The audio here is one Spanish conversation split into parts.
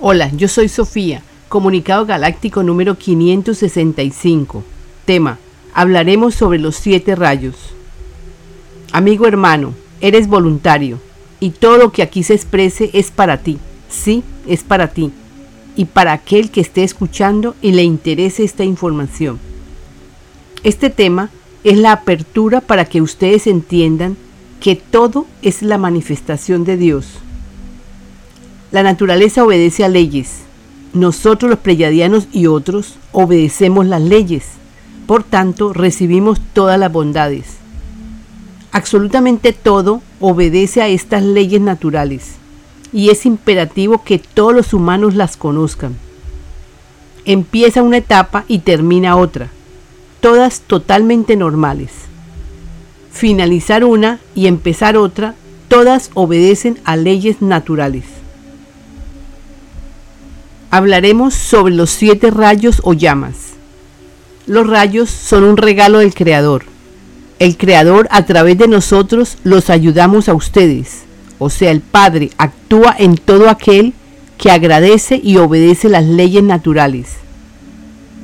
Hola, yo soy Sofía, comunicado galáctico número 565. Tema, hablaremos sobre los siete rayos. Amigo hermano, eres voluntario y todo lo que aquí se exprese es para ti. Sí, es para ti y para aquel que esté escuchando y le interese esta información. Este tema es la apertura para que ustedes entiendan que todo es la manifestación de Dios la naturaleza obedece a leyes. Nosotros los pleyadianos y otros obedecemos las leyes. Por tanto, recibimos todas las bondades. Absolutamente todo obedece a estas leyes naturales y es imperativo que todos los humanos las conozcan. Empieza una etapa y termina otra, todas totalmente normales. Finalizar una y empezar otra, todas obedecen a leyes naturales hablaremos sobre los siete rayos o llamas. Los rayos son un regalo del Creador. El Creador a través de nosotros los ayudamos a ustedes. O sea, el Padre actúa en todo aquel que agradece y obedece las leyes naturales.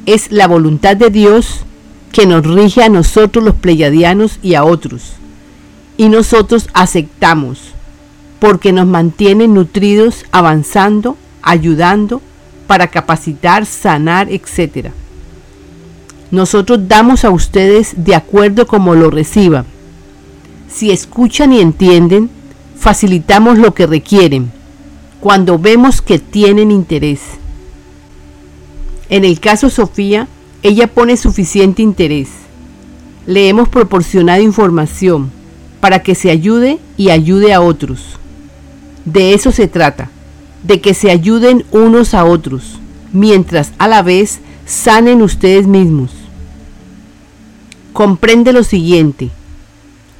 Es la voluntad de Dios que nos rige a nosotros los pleyadianos y a otros. Y nosotros aceptamos, porque nos mantiene nutridos, avanzando, ayudando, para capacitar, sanar, etc. Nosotros damos a ustedes de acuerdo como lo reciban. Si escuchan y entienden, facilitamos lo que requieren, cuando vemos que tienen interés. En el caso Sofía, ella pone suficiente interés. Le hemos proporcionado información para que se ayude y ayude a otros. De eso se trata de que se ayuden unos a otros, mientras a la vez sanen ustedes mismos. Comprende lo siguiente.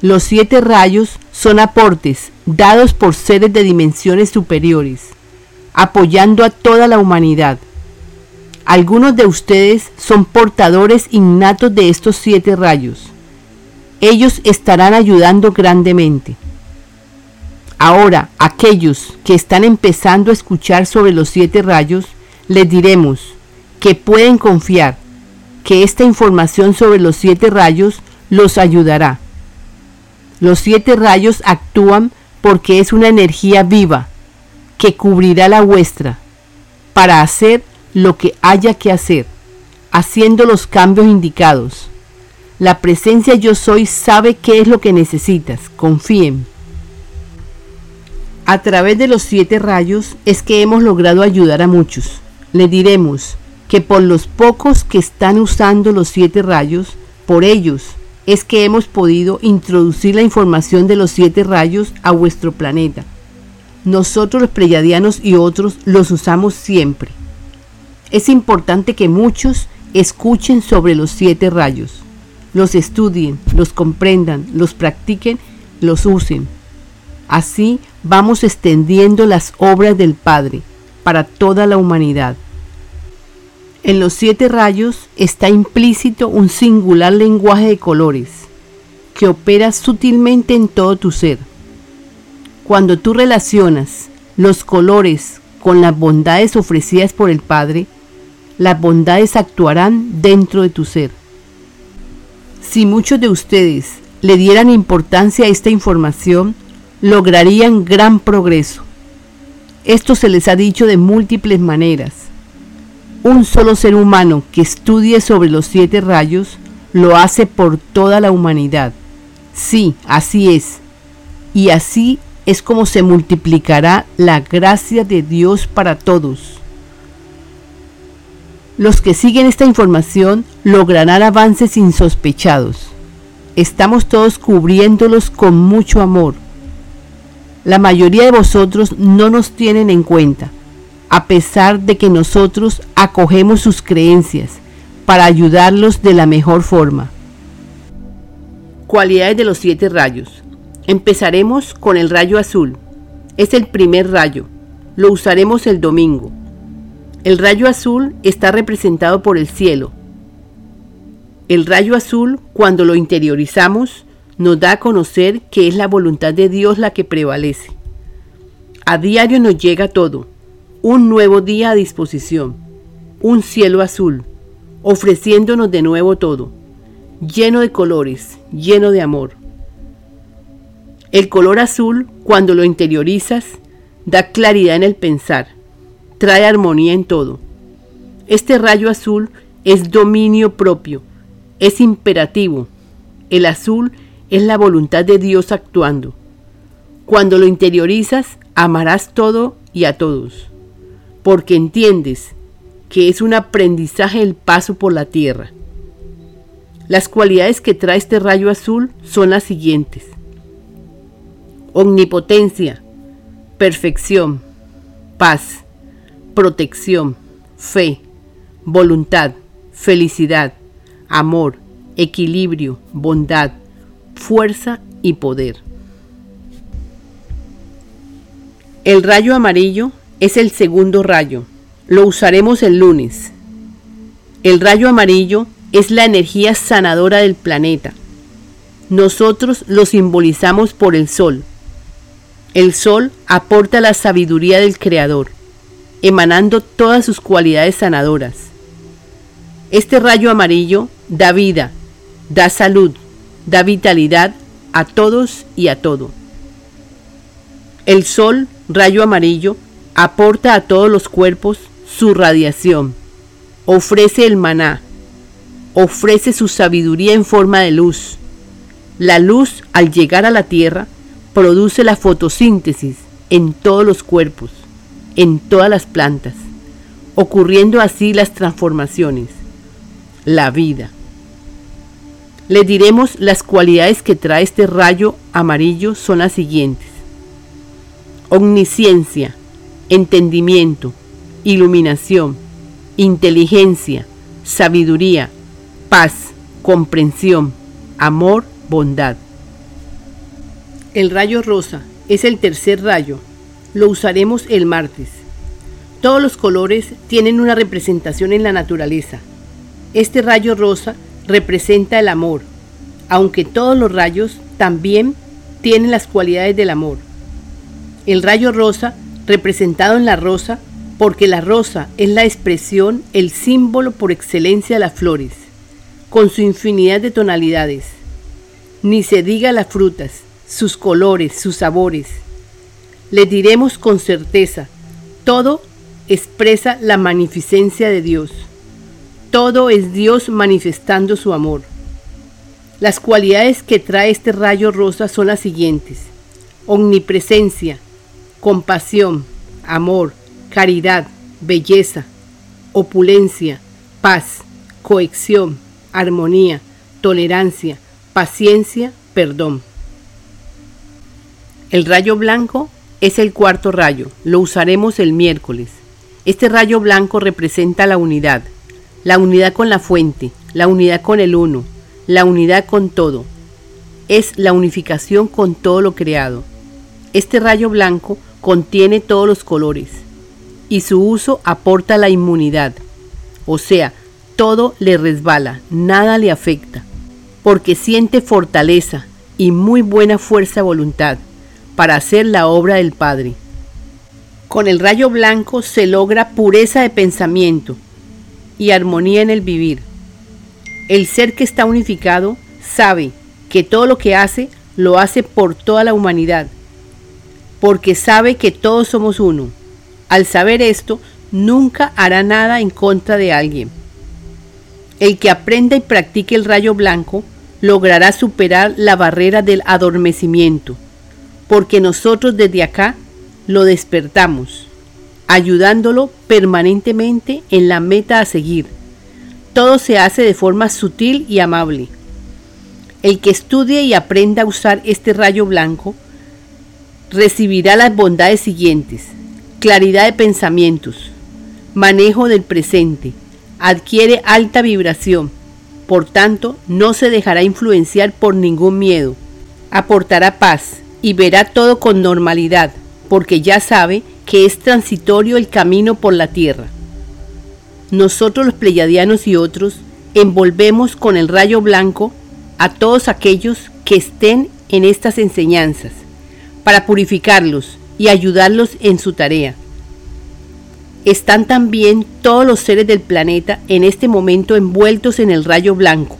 Los siete rayos son aportes dados por seres de dimensiones superiores, apoyando a toda la humanidad. Algunos de ustedes son portadores innatos de estos siete rayos. Ellos estarán ayudando grandemente. Ahora, aquellos que están empezando a escuchar sobre los siete rayos, les diremos que pueden confiar que esta información sobre los siete rayos los ayudará. Los siete rayos actúan porque es una energía viva que cubrirá la vuestra para hacer lo que haya que hacer, haciendo los cambios indicados. La presencia yo soy sabe qué es lo que necesitas, confíen. A través de los siete rayos es que hemos logrado ayudar a muchos. Le diremos que por los pocos que están usando los siete rayos, por ellos es que hemos podido introducir la información de los siete rayos a vuestro planeta. Nosotros los pleyadianos y otros los usamos siempre. Es importante que muchos escuchen sobre los siete rayos, los estudien, los comprendan, los practiquen, los usen. Así vamos extendiendo las obras del Padre para toda la humanidad. En los siete rayos está implícito un singular lenguaje de colores que opera sutilmente en todo tu ser. Cuando tú relacionas los colores con las bondades ofrecidas por el Padre, las bondades actuarán dentro de tu ser. Si muchos de ustedes le dieran importancia a esta información, lograrían gran progreso. Esto se les ha dicho de múltiples maneras. Un solo ser humano que estudie sobre los siete rayos lo hace por toda la humanidad. Sí, así es. Y así es como se multiplicará la gracia de Dios para todos. Los que siguen esta información lograrán avances insospechados. Estamos todos cubriéndolos con mucho amor la mayoría de vosotros no nos tienen en cuenta, a pesar de que nosotros acogemos sus creencias para ayudarlos de la mejor forma. Cualidades de los siete rayos. Empezaremos con el rayo azul. Es el primer rayo. Lo usaremos el domingo. El rayo azul está representado por el cielo. El rayo azul, cuando lo interiorizamos, nos da a conocer que es la voluntad de Dios la que prevalece. A diario nos llega todo, un nuevo día a disposición, un cielo azul, ofreciéndonos de nuevo todo, lleno de colores, lleno de amor. El color azul, cuando lo interiorizas, da claridad en el pensar, trae armonía en todo. Este rayo azul es dominio propio, es imperativo. El azul es la voluntad de Dios actuando. Cuando lo interiorizas, amarás todo y a todos, porque entiendes que es un aprendizaje el paso por la tierra. Las cualidades que trae este rayo azul son las siguientes. Omnipotencia, perfección, paz, protección, fe, voluntad, felicidad, amor, equilibrio, bondad, fuerza y poder. El rayo amarillo es el segundo rayo. Lo usaremos el lunes. El rayo amarillo es la energía sanadora del planeta. Nosotros lo simbolizamos por el sol. El sol aporta la sabiduría del Creador, emanando todas sus cualidades sanadoras. Este rayo amarillo da vida, da salud, da vitalidad a todos y a todo. El sol, rayo amarillo, aporta a todos los cuerpos su radiación, ofrece el maná, ofrece su sabiduría en forma de luz. La luz, al llegar a la tierra, produce la fotosíntesis en todos los cuerpos, en todas las plantas, ocurriendo así las transformaciones, la vida. Le diremos las cualidades que trae este rayo amarillo son las siguientes. Omnisciencia, entendimiento, iluminación, inteligencia, sabiduría, paz, comprensión, amor, bondad. El rayo rosa es el tercer rayo. Lo usaremos el martes. Todos los colores tienen una representación en la naturaleza. Este rayo rosa representa el amor, aunque todos los rayos también tienen las cualidades del amor. El rayo rosa, representado en la rosa, porque la rosa es la expresión, el símbolo por excelencia de las flores, con su infinidad de tonalidades. Ni se diga las frutas, sus colores, sus sabores. Le diremos con certeza, todo expresa la magnificencia de Dios. Todo es Dios manifestando su amor. Las cualidades que trae este rayo rosa son las siguientes. Omnipresencia, compasión, amor, caridad, belleza, opulencia, paz, cohesión, armonía, tolerancia, paciencia, perdón. El rayo blanco es el cuarto rayo, lo usaremos el miércoles. Este rayo blanco representa la unidad, la unidad con la fuente, la unidad con el uno, la unidad con todo. Es la unificación con todo lo creado. Este rayo blanco contiene todos los colores y su uso aporta la inmunidad, o sea, todo le resbala, nada le afecta, porque siente fortaleza y muy buena fuerza voluntad para hacer la obra del Padre. Con el rayo blanco se logra pureza de pensamiento y armonía en el vivir. El ser que está unificado sabe que todo lo que hace lo hace por toda la humanidad, porque sabe que todos somos uno. Al saber esto, nunca hará nada en contra de alguien. El que aprenda y practique el rayo blanco logrará superar la barrera del adormecimiento porque nosotros desde acá lo despertamos, ayudándolo permanentemente en la meta a seguir. Todo se hace de forma sutil y amable. El que estudie y aprenda a usar este rayo blanco recibirá las bondades siguientes. Claridad de pensamientos, manejo del presente, adquiere alta vibración, por tanto no se dejará influenciar por ningún miedo, aportará paz, y verá todo con normalidad, porque ya sabe que es transitorio el camino por la tierra. Nosotros los pleyadianos y otros envolvemos con el rayo blanco a todos aquellos que estén en estas enseñanzas, para purificarlos y ayudarlos en su tarea. están también todos los seres del planeta en este momento envueltos en el rayo blanco.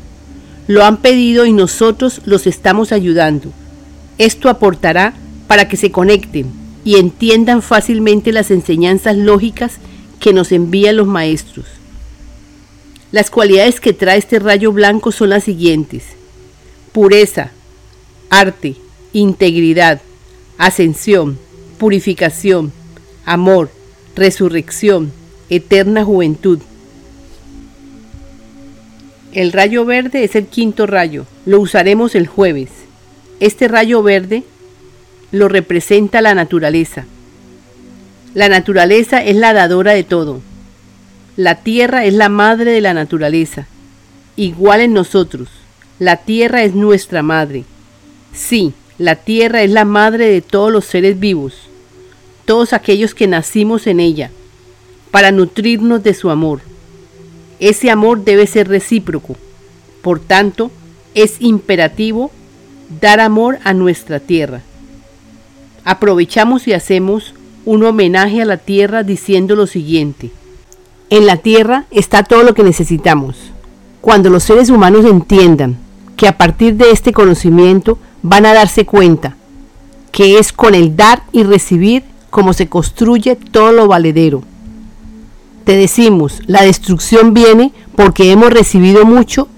Lo han pedido y nosotros los estamos ayudando. Esto aportará para que se conecten y entiendan fácilmente las enseñanzas lógicas que nos envían los maestros. Las cualidades que trae este rayo blanco son las siguientes. Pureza, arte, integridad, ascensión, purificación, amor, resurrección, eterna juventud. El rayo verde es el quinto rayo, lo usaremos el jueves. Este rayo verde lo representa la naturaleza. La naturaleza es la dadora de todo. La tierra es la madre de la naturaleza, igual en nosotros. La tierra es nuestra madre. Sí, la tierra es la madre de todos los seres vivos, todos aquellos que nacimos en ella, para nutrirnos de su amor. Ese amor debe ser recíproco. Por tanto, es imperativo dar amor a nuestra tierra. Aprovechamos y hacemos un homenaje a la tierra diciendo lo siguiente. En la tierra está todo lo que necesitamos. Cuando los seres humanos entiendan que a partir de este conocimiento van a darse cuenta que es con el dar y recibir como se construye todo lo valedero. Te decimos, la destrucción viene porque hemos recibido mucho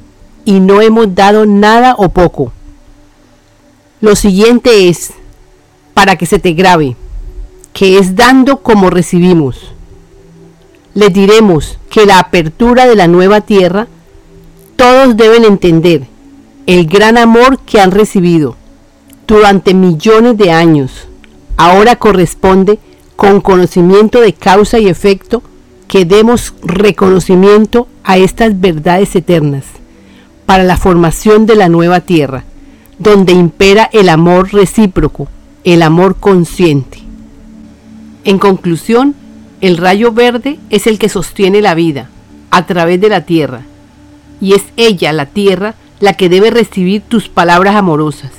y no hemos dado nada o poco. Lo siguiente es, para que se te grabe, que es dando como recibimos. Les diremos que la apertura de la nueva tierra, todos deben entender el gran amor que han recibido durante millones de años. Ahora corresponde con conocimiento de causa y efecto que demos reconocimiento a estas verdades eternas para la formación de la nueva tierra, donde impera el amor recíproco, el amor consciente. En conclusión, el rayo verde es el que sostiene la vida a través de la tierra, y es ella, la tierra, la que debe recibir tus palabras amorosas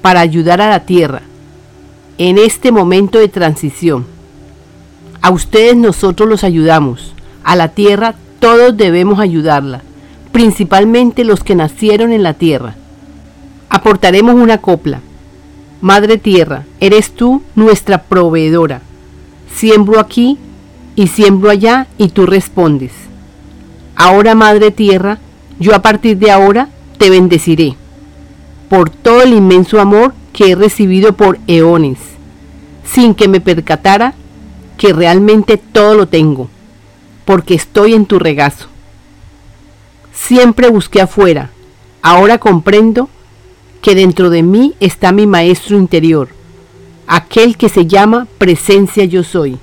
para ayudar a la tierra en este momento de transición. A ustedes nosotros los ayudamos, a la tierra todos debemos ayudarla, principalmente los que nacieron en la tierra. Aportaremos una copla. Madre Tierra, eres tú nuestra proveedora. Siembro aquí y siembro allá y tú respondes. Ahora, Madre Tierra, yo a partir de ahora te bendeciré por todo el inmenso amor que he recibido por eones, sin que me percatara que realmente todo lo tengo, porque estoy en tu regazo. Siempre busqué afuera, ahora comprendo que dentro de mí está mi maestro interior, aquel que se llama presencia yo soy.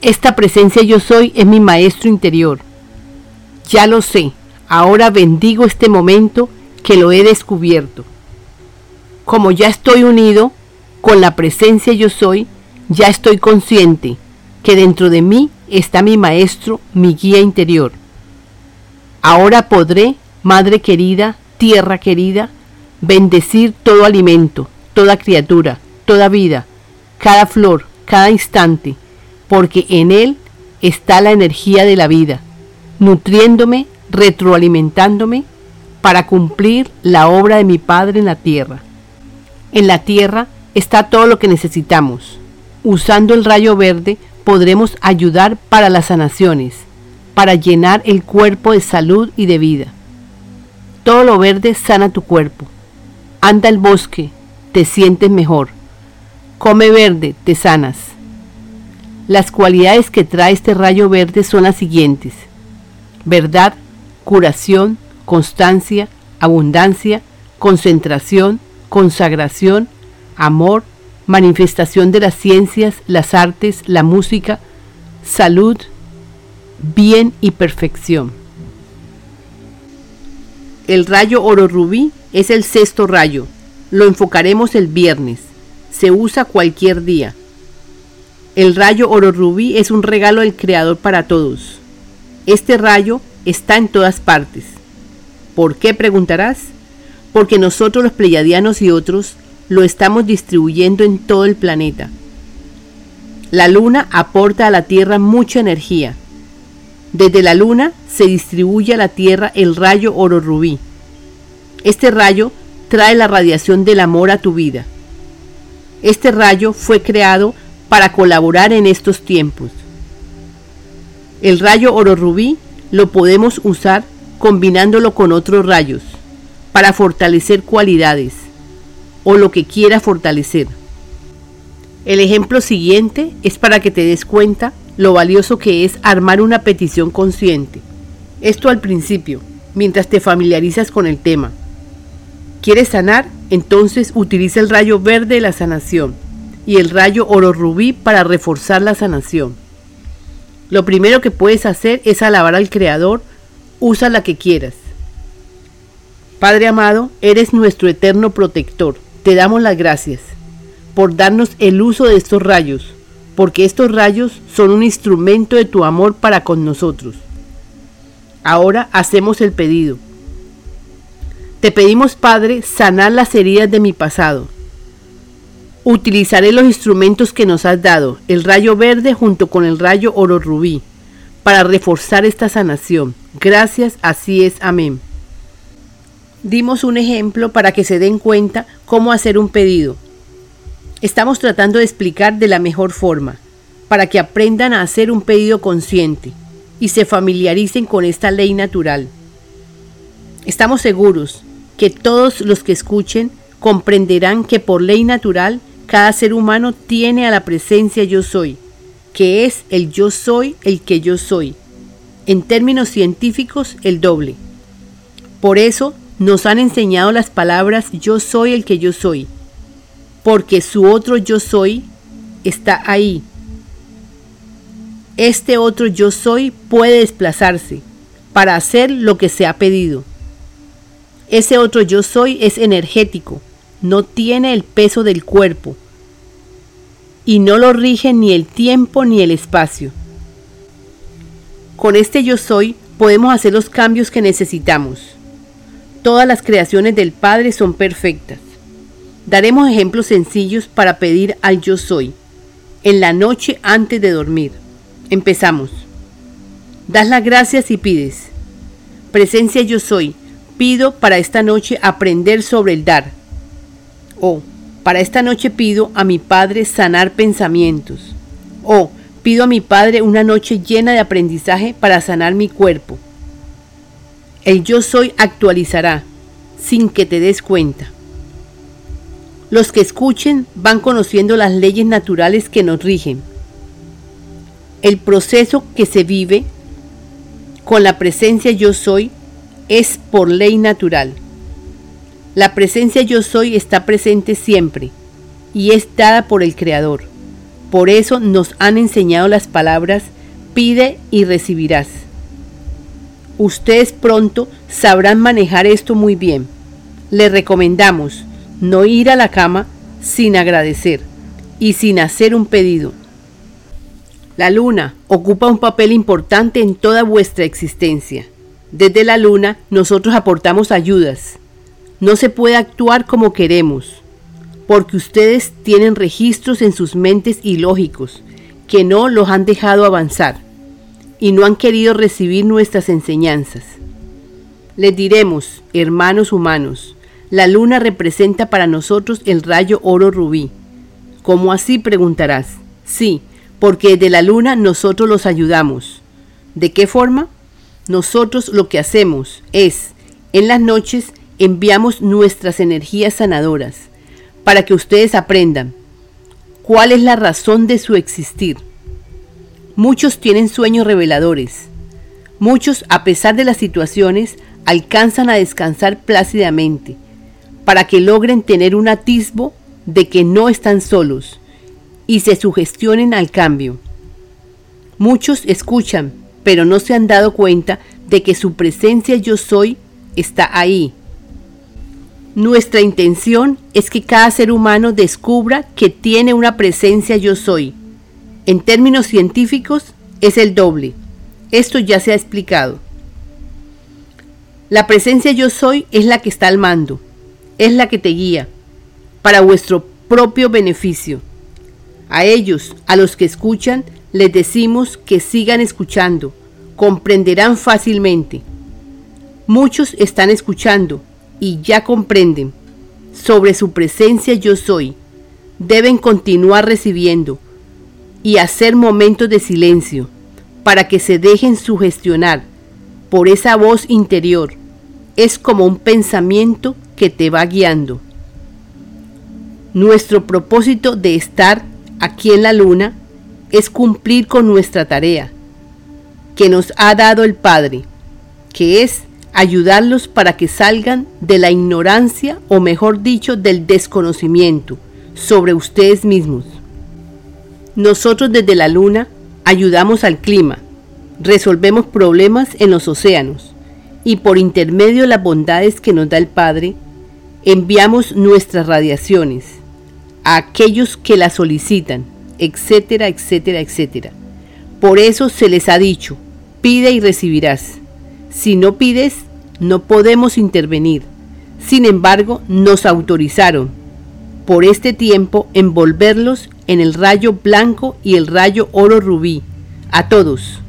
Esta presencia yo soy es mi maestro interior. Ya lo sé, Ahora bendigo este momento que lo he descubierto. Como ya estoy unido con la presencia yo soy, ya estoy consciente que dentro de mí está mi maestro, mi guía interior. Ahora podré, Madre querida, tierra querida, bendecir todo alimento, toda criatura, toda vida, cada flor, cada instante, porque en él está la energía de la vida, nutriéndome retroalimentándome para cumplir la obra de mi Padre en la tierra. En la tierra está todo lo que necesitamos. Usando el rayo verde podremos ayudar para las sanaciones, para llenar el cuerpo de salud y de vida. Todo lo verde sana tu cuerpo. Anda al bosque, te sientes mejor. Come verde, te sanas. Las cualidades que trae este rayo verde son las siguientes. Verdad, curación, constancia, abundancia, concentración, consagración, amor, manifestación de las ciencias, las artes, la música, salud, bien y perfección. El rayo oro rubí es el sexto rayo. Lo enfocaremos el viernes. Se usa cualquier día. El rayo oro rubí es un regalo del Creador para todos. Este rayo está en todas partes. ¿Por qué preguntarás? Porque nosotros los pleyadianos y otros lo estamos distribuyendo en todo el planeta. La luna aporta a la Tierra mucha energía. Desde la luna se distribuye a la Tierra el rayo oro rubí. Este rayo trae la radiación del amor a tu vida. Este rayo fue creado para colaborar en estos tiempos. El rayo oro rubí lo podemos usar combinándolo con otros rayos para fortalecer cualidades o lo que quiera fortalecer. El ejemplo siguiente es para que te des cuenta lo valioso que es armar una petición consciente. Esto al principio, mientras te familiarizas con el tema. ¿Quieres sanar? Entonces utiliza el rayo verde de la sanación y el rayo oro rubí para reforzar la sanación. Lo primero que puedes hacer es alabar al Creador, usa la que quieras. Padre amado, eres nuestro eterno protector. Te damos las gracias por darnos el uso de estos rayos, porque estos rayos son un instrumento de tu amor para con nosotros. Ahora hacemos el pedido. Te pedimos, Padre, sanar las heridas de mi pasado Utilizaré los instrumentos que nos has dado, el rayo verde junto con el rayo oro rubí, para reforzar esta sanación. Gracias, así es, amén. Dimos un ejemplo para que se den cuenta cómo hacer un pedido. Estamos tratando de explicar de la mejor forma, para que aprendan a hacer un pedido consciente y se familiaricen con esta ley natural. Estamos seguros que todos los que escuchen comprenderán que por ley natural cada ser humano tiene a la presencia yo soy, que es el yo soy el que yo soy. En términos científicos, el doble. Por eso nos han enseñado las palabras yo soy el que yo soy, porque su otro yo soy está ahí. Este otro yo soy puede desplazarse para hacer lo que se ha pedido. Ese otro yo soy es energético, no tiene el peso del cuerpo y no lo rige ni el tiempo ni el espacio. Con este yo soy podemos hacer los cambios que necesitamos. Todas las creaciones del Padre son perfectas. Daremos ejemplos sencillos para pedir al yo soy. En la noche antes de dormir. Empezamos. Das las gracias y pides. Presencia yo soy. Pido para esta noche aprender sobre el dar. O para esta noche pido a mi Padre sanar pensamientos. O pido a mi Padre una noche llena de aprendizaje para sanar mi cuerpo. El yo soy actualizará sin que te des cuenta. Los que escuchen van conociendo las leyes naturales que nos rigen. El proceso que se vive con la presencia yo soy es por ley natural. La presencia yo soy está presente siempre y es dada por el Creador. Por eso nos han enseñado las palabras pide y recibirás. Ustedes pronto sabrán manejar esto muy bien. Les recomendamos no ir a la cama sin agradecer y sin hacer un pedido. La luna ocupa un papel importante en toda vuestra existencia. Desde la luna nosotros aportamos ayudas, no se puede actuar como queremos, porque ustedes tienen registros en sus mentes ilógicos que no los han dejado avanzar y no han querido recibir nuestras enseñanzas. Les diremos, hermanos humanos, la luna representa para nosotros el rayo oro rubí. ¿Cómo así? preguntarás. Sí, porque de la luna nosotros los ayudamos. ¿De qué forma? Nosotros lo que hacemos es, en las noches, enviamos nuestras energías sanadoras para que ustedes aprendan cuál es la razón de su existir. Muchos tienen sueños reveladores. Muchos, a pesar de las situaciones, alcanzan a descansar plácidamente para que logren tener un atisbo de que no están solos y se sugestionen al cambio. Muchos escuchan, pero no se han dado cuenta de que su presencia yo soy está ahí, nuestra intención es que cada ser humano descubra que tiene una presencia yo soy. En términos científicos es el doble. Esto ya se ha explicado. La presencia yo soy es la que está al mando, es la que te guía, para vuestro propio beneficio. A ellos, a los que escuchan, les decimos que sigan escuchando, comprenderán fácilmente. Muchos están escuchando y ya comprenden. Sobre su presencia yo soy. Deben continuar recibiendo y hacer momentos de silencio para que se dejen sugestionar por esa voz interior. Es como un pensamiento que te va guiando. Nuestro propósito de estar aquí en la luna es cumplir con nuestra tarea que nos ha dado el Padre, que es ayudarlos para que salgan de la ignorancia o mejor dicho del desconocimiento sobre ustedes mismos. Nosotros desde la luna ayudamos al clima, resolvemos problemas en los océanos y por intermedio de las bondades que nos da el Padre, enviamos nuestras radiaciones a aquellos que las solicitan etcétera, etcétera, etcétera. Por eso se les ha dicho, pide y recibirás. Si no pides, no podemos intervenir. Sin embargo, nos autorizaron por este tiempo envolverlos en el rayo blanco y el rayo oro rubí, a todos.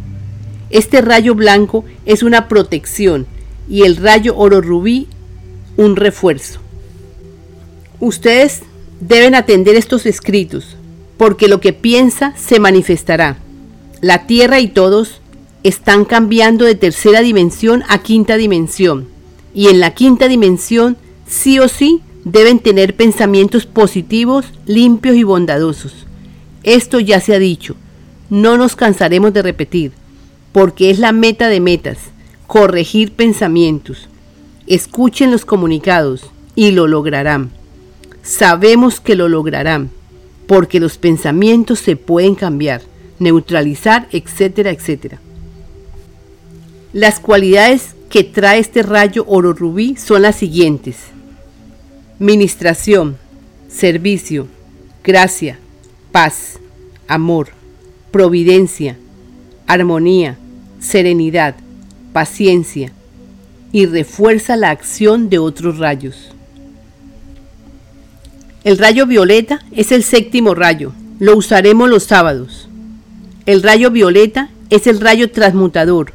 Este rayo blanco es una protección y el rayo oro rubí un refuerzo. Ustedes deben atender estos escritos porque lo que piensa se manifestará. La Tierra y todos están cambiando de tercera dimensión a quinta dimensión. Y en la quinta dimensión, sí o sí, deben tener pensamientos positivos, limpios y bondadosos. Esto ya se ha dicho, no nos cansaremos de repetir, porque es la meta de metas, corregir pensamientos. Escuchen los comunicados y lo lograrán. Sabemos que lo lograrán porque los pensamientos se pueden cambiar, neutralizar, etcétera, etcétera. Las cualidades que trae este rayo oro rubí son las siguientes. Ministración, servicio, gracia, paz, amor, providencia, armonía, serenidad, paciencia y refuerza la acción de otros rayos. El rayo violeta es el séptimo rayo. Lo usaremos los sábados. El rayo violeta es el rayo transmutador.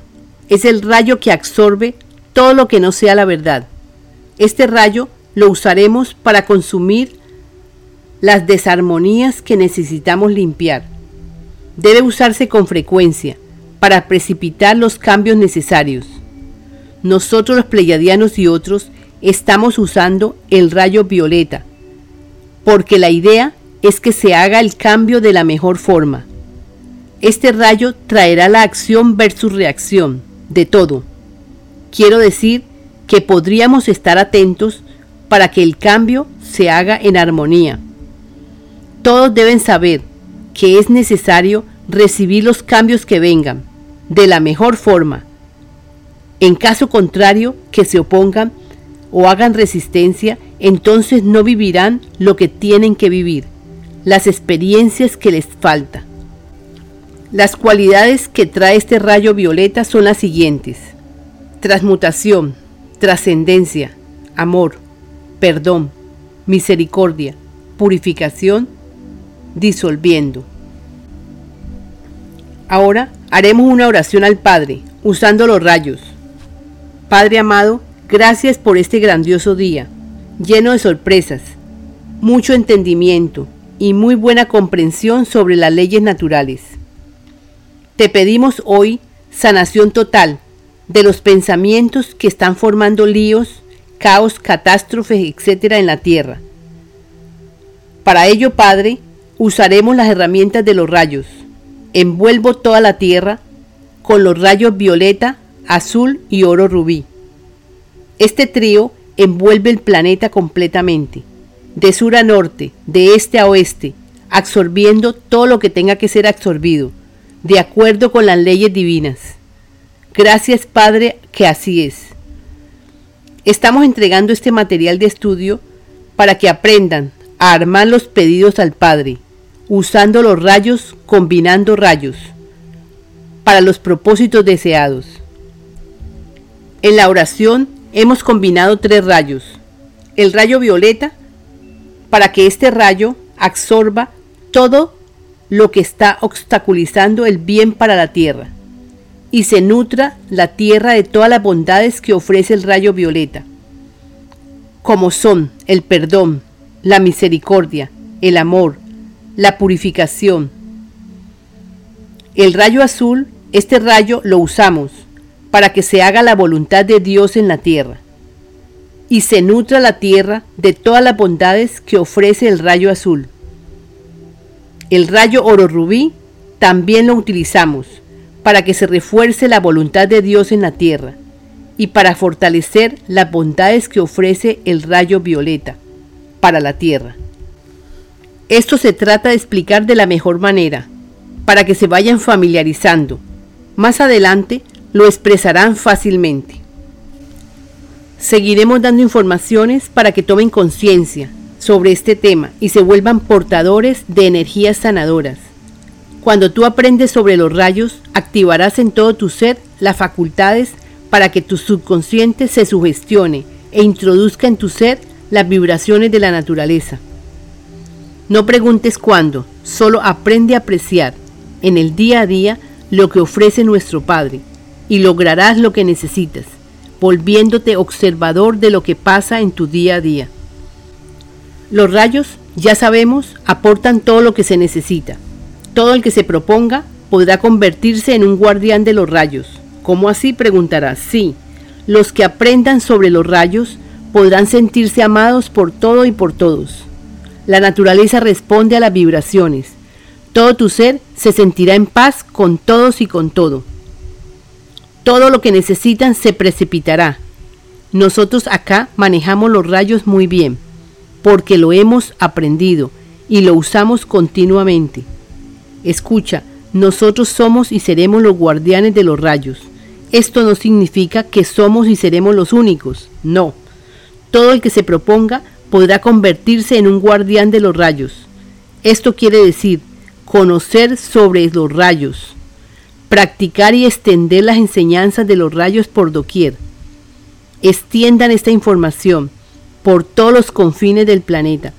Es el rayo que absorbe todo lo que no sea la verdad. Este rayo lo usaremos para consumir las desarmonías que necesitamos limpiar. Debe usarse con frecuencia para precipitar los cambios necesarios. Nosotros los pleyadianos y otros estamos usando el rayo violeta porque la idea es que se haga el cambio de la mejor forma. Este rayo traerá la acción versus reacción de todo. Quiero decir que podríamos estar atentos para que el cambio se haga en armonía. Todos deben saber que es necesario recibir los cambios que vengan de la mejor forma. En caso contrario, que se opongan o hagan resistencia, entonces no vivirán lo que tienen que vivir, las experiencias que les falta. Las cualidades que trae este rayo violeta son las siguientes. Transmutación, trascendencia, amor, perdón, misericordia, purificación, disolviendo. Ahora haremos una oración al Padre usando los rayos. Padre amado, Gracias por este grandioso día, lleno de sorpresas, mucho entendimiento y muy buena comprensión sobre las leyes naturales. Te pedimos hoy sanación total de los pensamientos que están formando líos, caos, catástrofes, etc. en la tierra. Para ello, Padre, usaremos las herramientas de los rayos. Envuelvo toda la tierra con los rayos violeta, azul y oro rubí. Este trío envuelve el planeta completamente, de sur a norte, de este a oeste, absorbiendo todo lo que tenga que ser absorbido, de acuerdo con las leyes divinas. Gracias Padre que así es. Estamos entregando este material de estudio para que aprendan a armar los pedidos al Padre, usando los rayos, combinando rayos, para los propósitos deseados. En la oración hemos combinado tres rayos. El rayo violeta para que este rayo absorba todo lo que está obstaculizando el bien para la tierra, y se nutra la tierra de todas las bondades que ofrece el rayo violeta, como son el perdón, la misericordia, el amor, la purificación. El rayo azul, este rayo lo usamos para que se haga la voluntad de Dios en la tierra y se nutra la tierra de todas las bondades que ofrece el rayo azul. El rayo oro rubí también lo utilizamos para que se refuerce la voluntad de Dios en la tierra y para fortalecer las bondades que ofrece el rayo violeta para la tierra. Esto se trata de explicar de la mejor manera, para que se vayan familiarizando. Más adelante lo expresarán fácilmente. Seguiremos dando informaciones para que tomen conciencia sobre este tema y se vuelvan portadores de energías sanadoras. Cuando tú aprendes sobre los rayos, activarás en todo tu ser las facultades para que tu subconsciente se sugestione e introduzca en tu ser las vibraciones de la naturaleza. No preguntes cuándo, solo aprende a apreciar en el día a día lo que ofrece nuestro Padre y lograrás lo que necesitas volviéndote observador de lo que pasa en tu día a día. Los rayos, ya sabemos, aportan todo lo que se necesita. Todo el que se proponga podrá convertirse en un guardián de los rayos. ¿Cómo así? preguntarás. Sí, los que aprendan sobre los rayos podrán sentirse amados por todo y por todos. La naturaleza responde a las vibraciones. Todo tu ser se sentirá en paz con todos y con todo. Todo lo que necesitan se precipitará. Nosotros acá manejamos los rayos muy bien, porque lo hemos aprendido y lo usamos continuamente. Escucha, nosotros somos y seremos los guardianes de los rayos. Esto no significa que somos y seremos los únicos, no. Todo el que se proponga podrá convertirse en un guardián de los rayos. Esto quiere decir conocer sobre los rayos, practicar y extender las enseñanzas de los rayos por doquier. Extiendan esta información por todos los confines del planeta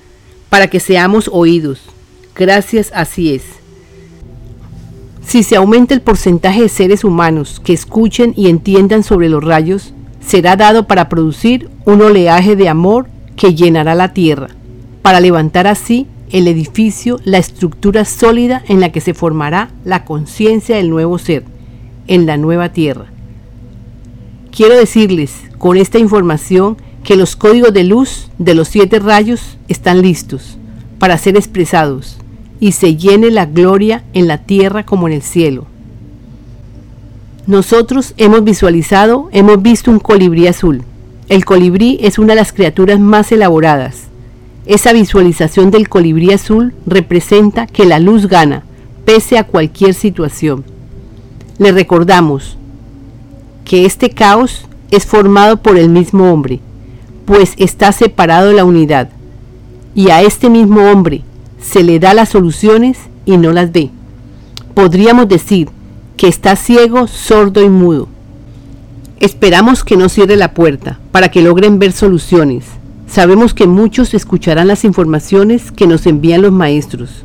para que seamos oídos. Gracias, así es. Si se aumenta el porcentaje de seres humanos que escuchen y entiendan sobre los rayos, será dado para producir un oleaje de amor que llenará la tierra, para levantar así el edificio, la estructura sólida en la que se formará la conciencia del nuevo ser, en la nueva tierra. Quiero decirles con esta información que los códigos de luz de los siete rayos están listos para ser expresados y se llene la gloria en la tierra como en el cielo. Nosotros hemos visualizado, hemos visto un colibrí azul. El colibrí es una de las criaturas más elaboradas, esa visualización del colibrí azul representa que la luz gana, pese a cualquier situación. Le recordamos que este caos es formado por el mismo hombre, pues está separado de la unidad, y a este mismo hombre se le da las soluciones y no las ve. Podríamos decir que está ciego, sordo y mudo. Esperamos que no cierre la puerta para que logren ver soluciones, Sabemos que muchos escucharán las informaciones que nos envían los maestros.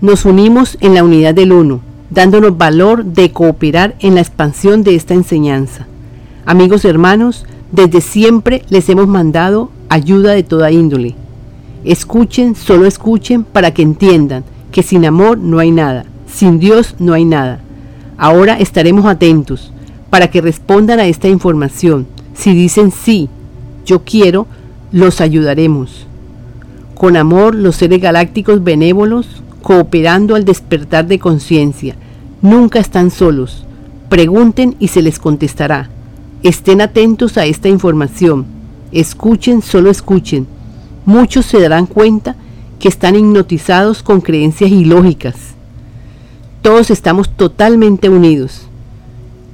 Nos unimos en la unidad del uno, dándonos valor de cooperar en la expansión de esta enseñanza. Amigos hermanos, desde siempre les hemos mandado ayuda de toda índole. Escuchen, solo escuchen para que entiendan que sin amor no hay nada, sin Dios no hay nada. Ahora estaremos atentos para que respondan a esta información. Si dicen sí, yo quiero, los ayudaremos. Con amor, los seres galácticos benévolos, cooperando al despertar de conciencia, nunca están solos. Pregunten y se les contestará. Estén atentos a esta información. Escuchen, solo escuchen. Muchos se darán cuenta que están hipnotizados con creencias ilógicas. Todos estamos totalmente unidos.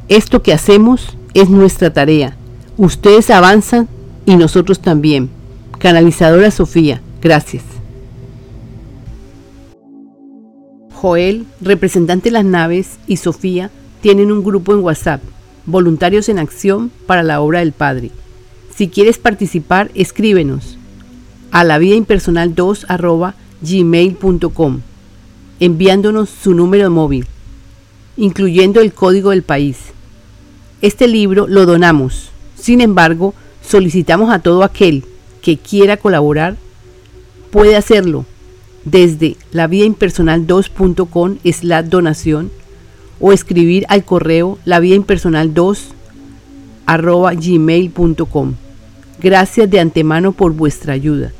Esto que hacemos es nuestra tarea. Ustedes avanzan y nosotros también. Canalizadora Sofía, gracias. Joel, representante de las naves, y Sofía tienen un grupo en WhatsApp, Voluntarios en Acción para la Obra del Padre. Si quieres participar, escríbenos a la vida impersonal 2 gmail.com. enviándonos su número móvil, incluyendo el código del país. Este libro lo donamos. Sin embargo, solicitamos a todo aquel que quiera colaborar, puede hacerlo desde lavidaimpersonal2.com la donación o escribir al correo lavidaimpersonal2 arroba gmail.com. Gracias de antemano por vuestra ayuda.